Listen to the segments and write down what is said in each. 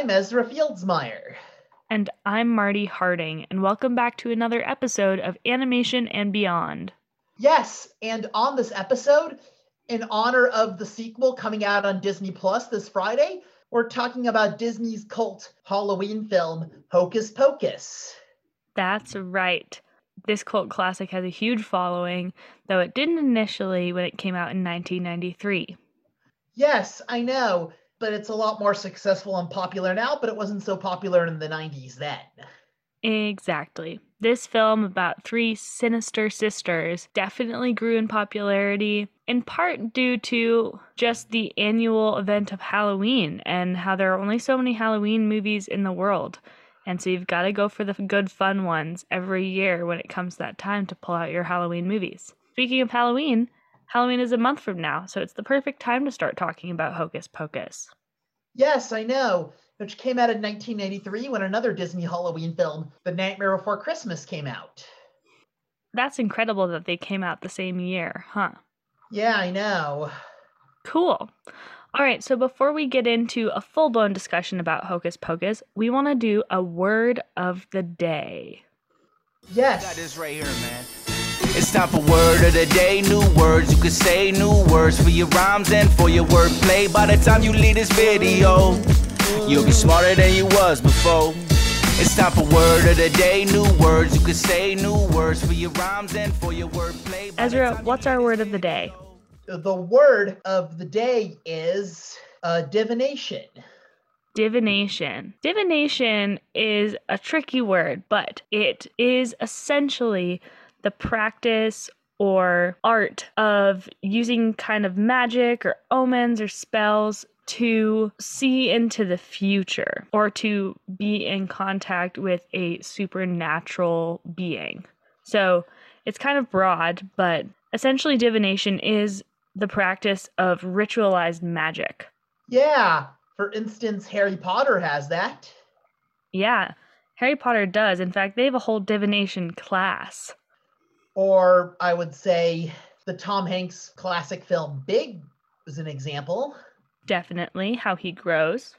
I'm Ezra Fieldsmeyer. And I'm Marty Harding, and welcome back to another episode of Animation and Beyond. Yes, and on this episode, in honor of the sequel coming out on Disney Plus this Friday, we're talking about Disney's cult Halloween film, Hocus Pocus. That's right. This cult classic has a huge following, though it didn't initially when it came out in 1993. Yes, I know, but it's a lot more successful and popular now, but it wasn't so popular in the 90s then. Exactly. This film about three sinister sisters definitely grew in popularity, in part due to just the annual event of Halloween and how there are only so many Halloween movies in the world. And so you've got to go for the good, fun ones every year when it comes that time to pull out your Halloween movies. Speaking of Halloween, Halloween is a month from now, so it's the perfect time to start talking about Hocus Pocus. Yes, I know which came out in 1983 when another Disney Halloween film, The Nightmare Before Christmas, came out. That's incredible that they came out the same year, huh? Yeah, I know. Cool. All right, so before we get into a full blown discussion about Hocus Pocus, we want to do a word of the day. Yes. Got this right here, man. It's time for word of the day. New words you can say, new words for your rhymes and for your wordplay. By the time you leave this video, You'll be smarter than you was before. It's time for word of the day. New words you can say, new words for your rhymes and for your wordplay. Ezra, what's our word of the day? The word of the day is uh, divination. Divination. Divination is a tricky word, but it is essentially the practice or art of using kind of magic or omens or spells to see into the future or to be in contact with a supernatural being. So it's kind of broad, but essentially, divination is the practice of ritualized magic. Yeah. For instance, Harry Potter has that. Yeah, Harry Potter does. In fact, they have a whole divination class. Or I would say the Tom Hanks classic film Big is an example definitely how he grows.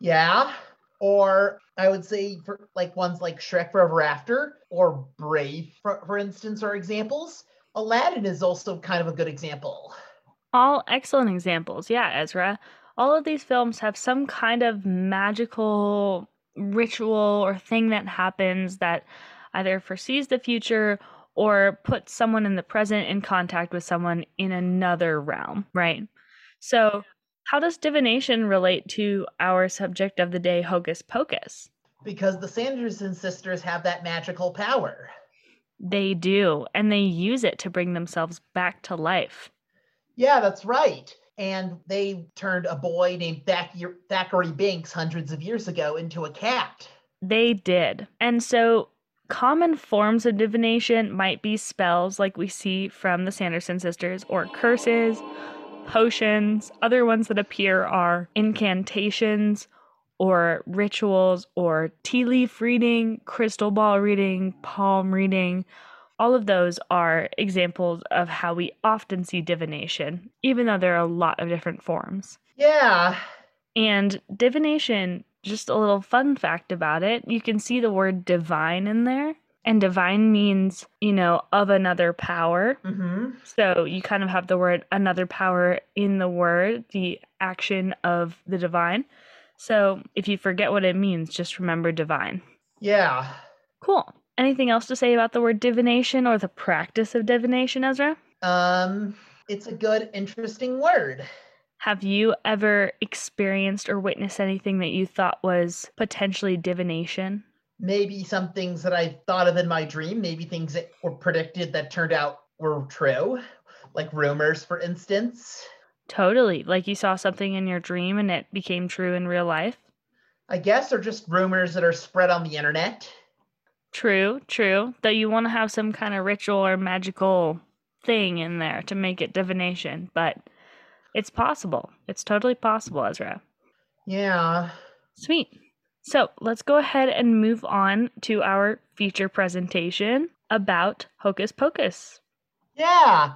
Yeah. Or I would say for like ones like Shrek Forever After or Brave, for, for instance, are examples. Aladdin is also kind of a good example. All excellent examples. Yeah, Ezra. All of these films have some kind of magical ritual or thing that happens that either foresees the future or put someone in the present in contact with someone in another realm, right? So how does divination relate to our subject of the day, Hocus Pocus? Because the Sanderson sisters have that magical power. They do, and they use it to bring themselves back to life. Yeah, that's right. And they turned a boy named Thackery Binx hundreds of years ago into a cat. They did. And so common forms of divination might be spells like we see from the Sanderson sisters, or curses, potions. Other ones that appear are incantations or rituals or tea leaf reading, crystal ball reading, palm reading. All of those are examples of how we often see divination, even though there are a lot of different forms. Yeah. And divination, just a little fun fact about it, you can see the word divine in there. And divine means, you know, of another power. Mm-hmm. So you kind of have the word another power in the word, the action of the divine. So if you forget what it means, just remember divine. Yeah. Cool. Anything else to say about the word divination or the practice of divination, Ezra? Um, it's a good, interesting word. Have you ever experienced or witnessed anything that you thought was potentially divination? maybe some things that I thought of in my dream, maybe things that were predicted that turned out were true, like rumors, for instance. Totally. Like you saw something in your dream and it became true in real life? I guess, or just rumors that are spread on the internet. True, true. Though you want to have some kind of ritual or magical thing in there to make it divination, but it's possible. It's totally possible, Ezra. Yeah. Sweet. So let's go ahead and move on to our feature presentation about Hocus Pocus. Yeah.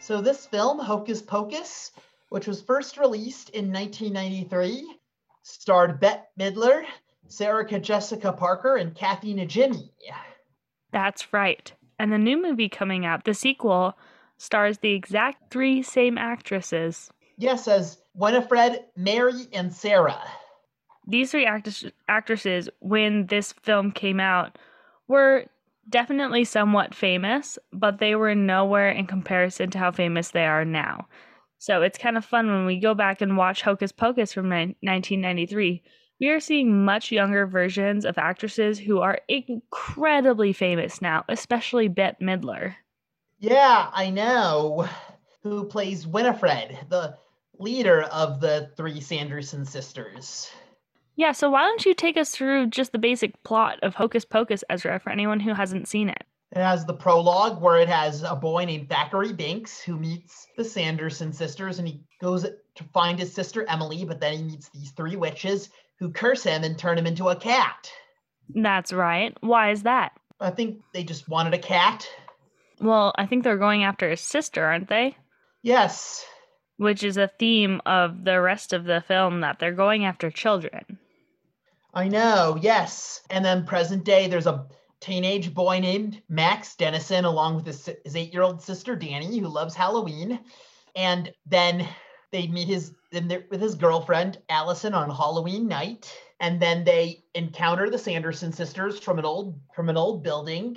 So this film, Hocus Pocus, which was first released in 1993, starred Bette Midler, Sarah Jessica Parker, and Kathy Najimy. That's right. And the new movie coming out, the sequel, stars the exact three same actresses. Yes, as Winifred, Mary, and Sarah. These three act- actresses, when this film came out, were definitely somewhat famous, but they were nowhere in comparison to how famous they are now. So it's kind of fun when we go back and watch Hocus Pocus from ni- 1993. We are seeing much younger versions of actresses who are incredibly famous now, especially Bette Midler. Yeah, I know. Who plays Winifred, the leader of the three Sanderson sisters. Yeah, so why don't you take us through just the basic plot of Hocus Pocus, Ezra, for anyone who hasn't seen it? It has the prologue where it has a boy named Thackery Binx who meets the Sanderson sisters and he goes to find his sister Emily, but then he meets these three witches who curse him and turn him into a cat. That's right. Why is that? I think they just wanted a cat. Well, I think they're going after his sister, aren't they? Yes. Which is a theme of the rest of the film that they're going after children. I know, yes. And then present day, there's a teenage boy named Max Dennison, along with his, his eight year old sister Dani, who loves Halloween. And then they meet his with his girlfriend Allison on Halloween night, and then they encounter the Sanderson sisters from an old from an old building.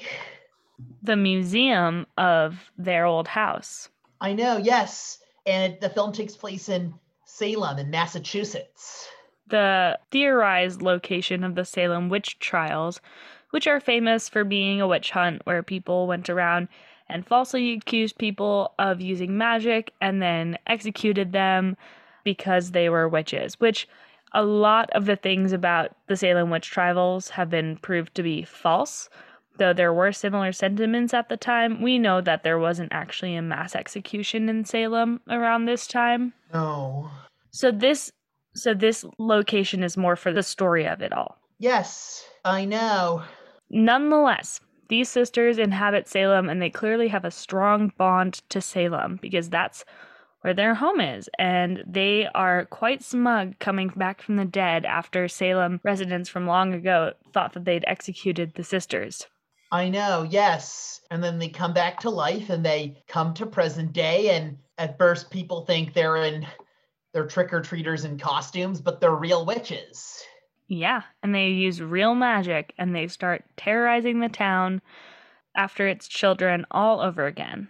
The museum of their old house. I know, yes. And the film takes place in Salem in Massachusetts the theorized location of the Salem witch trials, which are famous for being a witch hunt where people went around and falsely accused people of using magic and then executed them because they were witches, which a lot of the things about the Salem witch trials have been proved to be false. Though there were similar sentiments at the time, we know that there wasn't actually a mass execution in Salem around this time. No. So this so this location is more for the story of it all. Yes, I know. Nonetheless, these sisters inhabit Salem and they clearly have a strong bond to Salem because that's where their home is. And they are quite smug coming back from the dead after Salem residents from long ago thought that they'd executed the sisters. I know, yes. And then they come back to life and they come to present day. And at first, people think they're in they're trick or treaters in costumes, but they're real witches. Yeah, and they use real magic and they start terrorizing the town after its children all over again.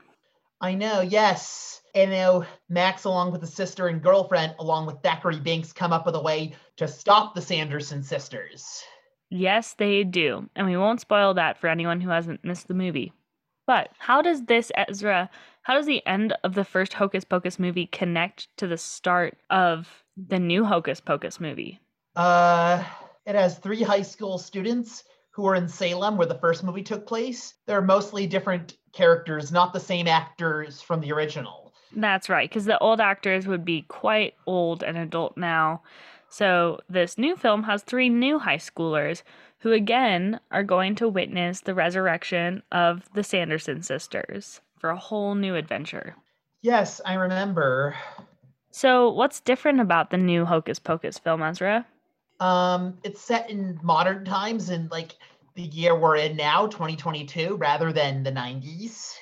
I know, yes. And now Max, along with his sister and girlfriend, along with Thackery Binx, come up with a way to stop the Sanderson sisters. Yes, they do. And we won't spoil that for anyone who hasn't missed the movie. But how does this, Ezra, how does the end of the first Hocus Pocus movie connect to the start of the new Hocus Pocus movie? Uh, it has three high school students who are in Salem where the first movie took place. They're mostly different characters, not the same actors from the original. That's right, because the old actors would be quite old and adult now. So this new film has three new high schoolers who again are going to witness the resurrection of the Sanderson sisters for a whole new adventure. Yes, I remember. So, what's different about the new Hocus Pocus film, Ezra? Um, it's set in modern times in like the year we're in now, 2022, rather than the 90s.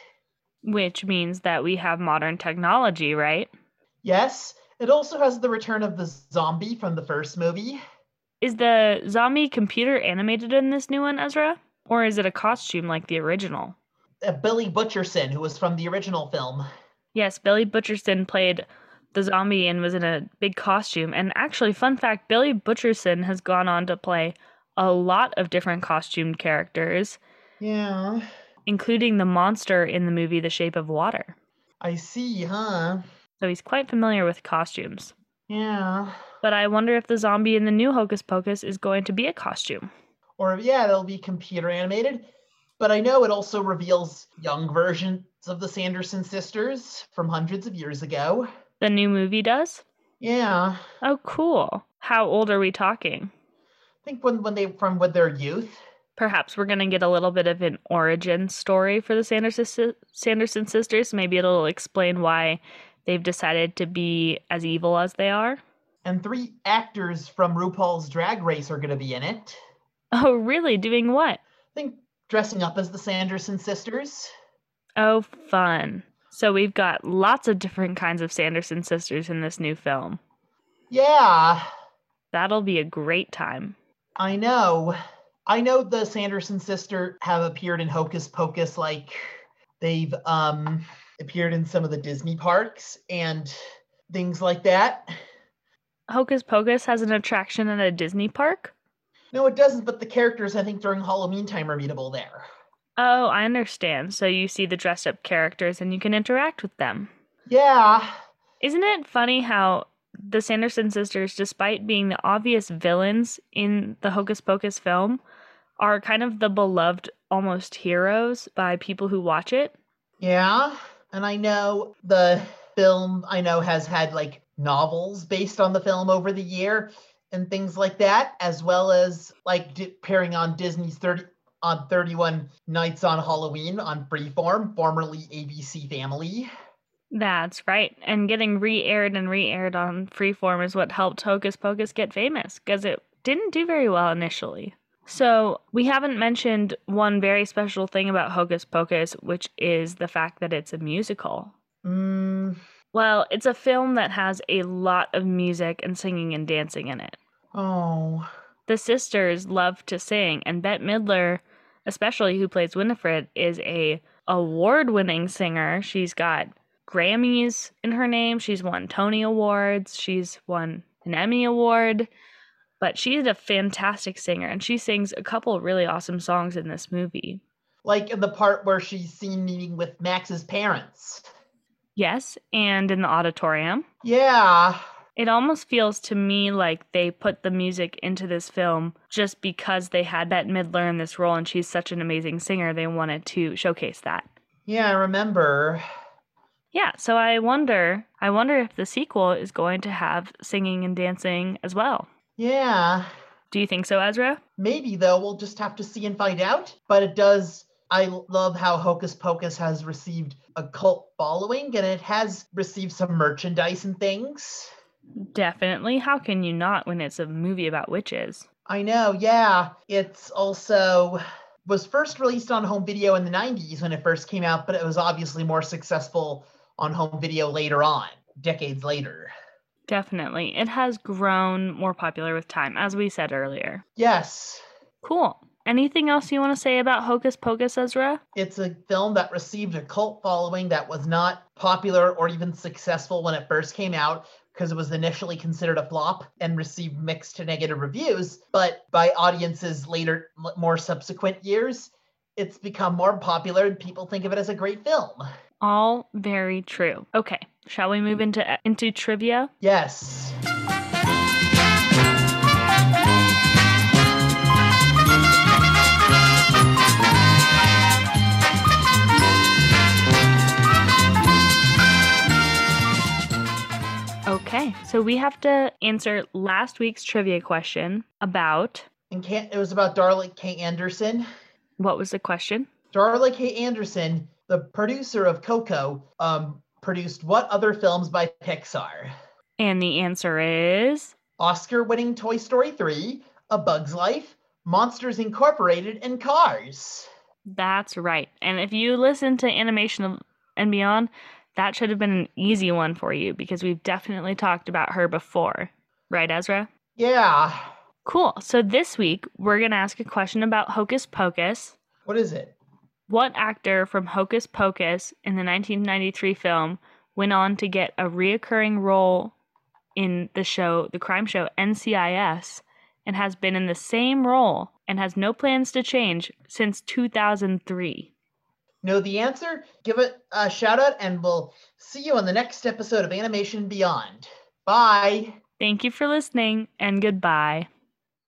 Which means that we have modern technology, right? Yes. It also has the return of the zombie from the first movie. Is the zombie computer animated in this new one, Ezra? Or is it a costume like the original? uh, Billy Butcherson, who was from the original film. Yes, Billy Butcherson played the zombie and was in a big costume. And actually, fun fact Billy Butcherson has gone on to play a lot of different costumed characters. Yeah. Including the monster in the movie The Shape of Water. I see, huh? So he's quite familiar with costumes. Yeah. But I wonder if the zombie in the new Hocus Pocus is going to be a costume. Or, yeah, it'll be computer animated. But I know it also reveals young versions of the Sanderson sisters from hundreds of years ago. The new movie does? Yeah. Oh, cool. How old are we talking? I think when, when they from when their youth. Perhaps we're going to get a little bit of an origin story for the Sanderson, Sanderson sisters. Maybe it'll explain why they've decided to be as evil as they are. And three actors from RuPaul's Drag Race are going to be in it. Oh, really? Doing what? I think dressing up as the Sanderson sisters. Oh, fun. So we've got lots of different kinds of Sanderson sisters in this new film. Yeah. That'll be a great time. I know. I know the Sanderson sister have appeared in Hocus Pocus like they've um appeared in some of the Disney parks and things like that. Hocus Pocus has an attraction at a Disney park? No, it doesn't, but the characters I think during Halloween time are meetable there. Oh, I understand. So you see the dressed up characters and you can interact with them. Yeah. Isn't it funny how the Sanderson sisters, despite being the obvious villains in the Hocus Pocus film, are kind of the beloved almost heroes by people who watch it? Yeah. And I know the film I know has had like novels based on the film over the year and things like that, as well as like di- pairing on Disney's 30 on 31 Nights on Halloween on Freeform, formerly ABC Family. That's right. And getting re aired and re aired on Freeform is what helped Hocus Pocus get famous because it didn't do very well initially. So, we haven't mentioned one very special thing about Hocus Pocus, which is the fact that it's a musical. Mm, Well, it's a film that has a lot of music and singing and dancing in it. oh, The sisters love to sing, and Bette Midler, especially who plays Winifred, is a award-winning singer. She's got Grammys in her name. She's won Tony Awards. She's won an Emmy Award. But she's a fantastic singer, and she sings a couple really awesome songs in this movie. like in the part where she's seen meeting with Max's parents. Yes, and in the auditorium. Yeah. It almost feels to me like they put the music into this film just because they had Bette Midler in this role and she's such an amazing singer. They wanted to showcase that. Yeah, I remember. Yeah, so I wonder, I wonder if the sequel is going to have singing and dancing as well. Yeah. Do you think so, Ezra? Maybe though, we'll just have to see and find out. But it does. I love how Hocus Pocus has received a cult following and it has received some merchandise and things. Definitely. How can you not when it's a movie about witches? I know, yeah. It's also was first released on home video in the 90s when it first came out, but it was obviously more successful on home video later on, decades later. Definitely. It has grown more popular with time, as we said earlier. Yes. Cool. Anything else you want to say about Hocus Pocus, Ezra? It's a film that received a cult following that was not popular or even successful when it first came out because it was initially considered a flop and received mixed to negative reviews. But by audiences later, more subsequent years, it's become more popular and people think of it as a great film. All very true. Okay, shall we move into into trivia? Yes. Okay, so we have to answer last week's trivia question about And it was about Darla K. Anderson. what was the question? Darla K. Anderson, the producer of Coco, um, produced what other films by Pixar? And the answer is Oscar winning Toy Story 3, A Bug's Life, Monsters Incorporated, and Cars. that's right. And if you listen to Animation and Beyond, that should have been an easy one for you because we've definitely talked about her before. Right, Ezra? Yeah. Cool. So this week, we're going to ask a question about Hocus Pocus. What is it? What actor from Hocus Pocus in the 1993 film went on to get a reoccurring role in the show, the crime show NCIS, and has been in the same role and has no plans to change since 2003? Know the answer? Give it a shout out, and we'll see you on the next episode of Animation Beyond. Bye. Thank you for listening and goodbye.